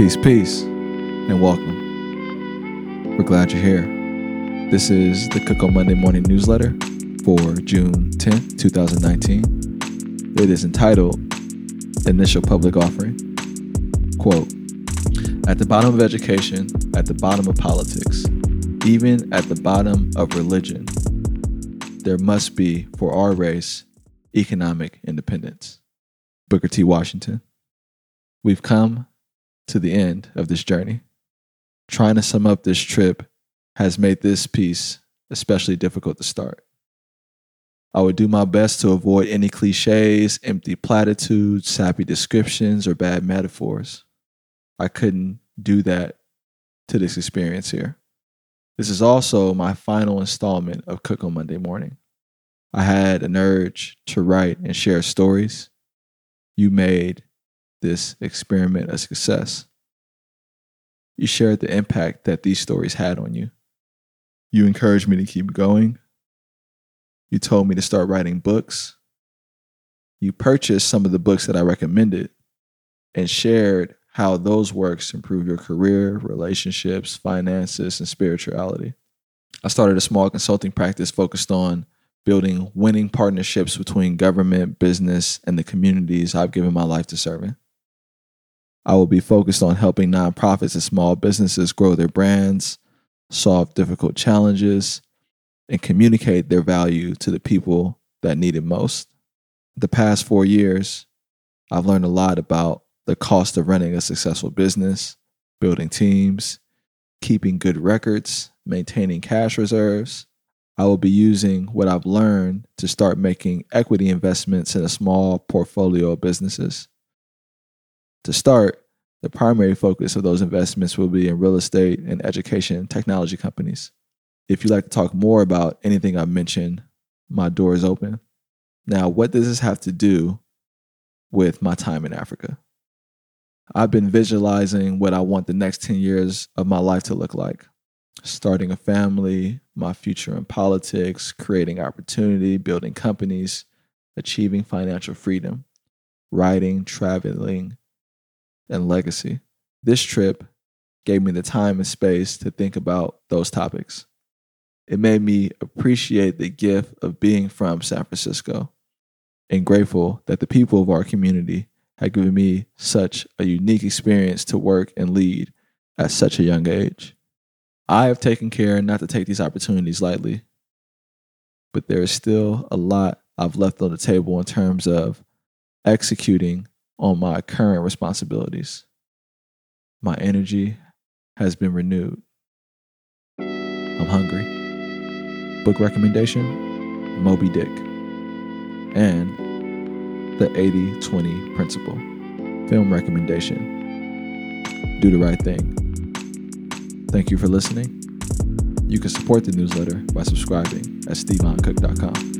Peace, peace, and welcome. We're glad you're here. This is the Cook on Monday morning newsletter for June 10th, 2019. It is entitled Initial Public Offering. Quote At the bottom of education, at the bottom of politics, even at the bottom of religion, there must be, for our race, economic independence. Booker T. Washington. We've come to the end of this journey. Trying to sum up this trip has made this piece especially difficult to start. I would do my best to avoid any cliches, empty platitudes, sappy descriptions, or bad metaphors. I couldn't do that to this experience here. This is also my final installment of Cook on Monday Morning. I had an urge to write and share stories. You made this experiment a success. You shared the impact that these stories had on you. You encouraged me to keep going. You told me to start writing books. You purchased some of the books that I recommended and shared how those works improve your career, relationships, finances, and spirituality. I started a small consulting practice focused on building winning partnerships between government, business, and the communities I've given my life to serving. I will be focused on helping nonprofits and small businesses grow their brands, solve difficult challenges, and communicate their value to the people that need it most. The past four years, I've learned a lot about the cost of running a successful business, building teams, keeping good records, maintaining cash reserves. I will be using what I've learned to start making equity investments in a small portfolio of businesses. To start, the primary focus of those investments will be in real estate and education technology companies. If you'd like to talk more about anything I've mentioned, my door is open. Now, what does this have to do with my time in Africa? I've been visualizing what I want the next 10 years of my life to look like starting a family, my future in politics, creating opportunity, building companies, achieving financial freedom, writing, traveling, and legacy. This trip gave me the time and space to think about those topics. It made me appreciate the gift of being from San Francisco and grateful that the people of our community had given me such a unique experience to work and lead at such a young age. I have taken care not to take these opportunities lightly, but there is still a lot I've left on the table in terms of executing on my current responsibilities. My energy has been renewed. I'm hungry. Book recommendation Moby Dick and the 80 20 principle. Film recommendation Do the Right Thing. Thank you for listening. You can support the newsletter by subscribing at stevoncook.com.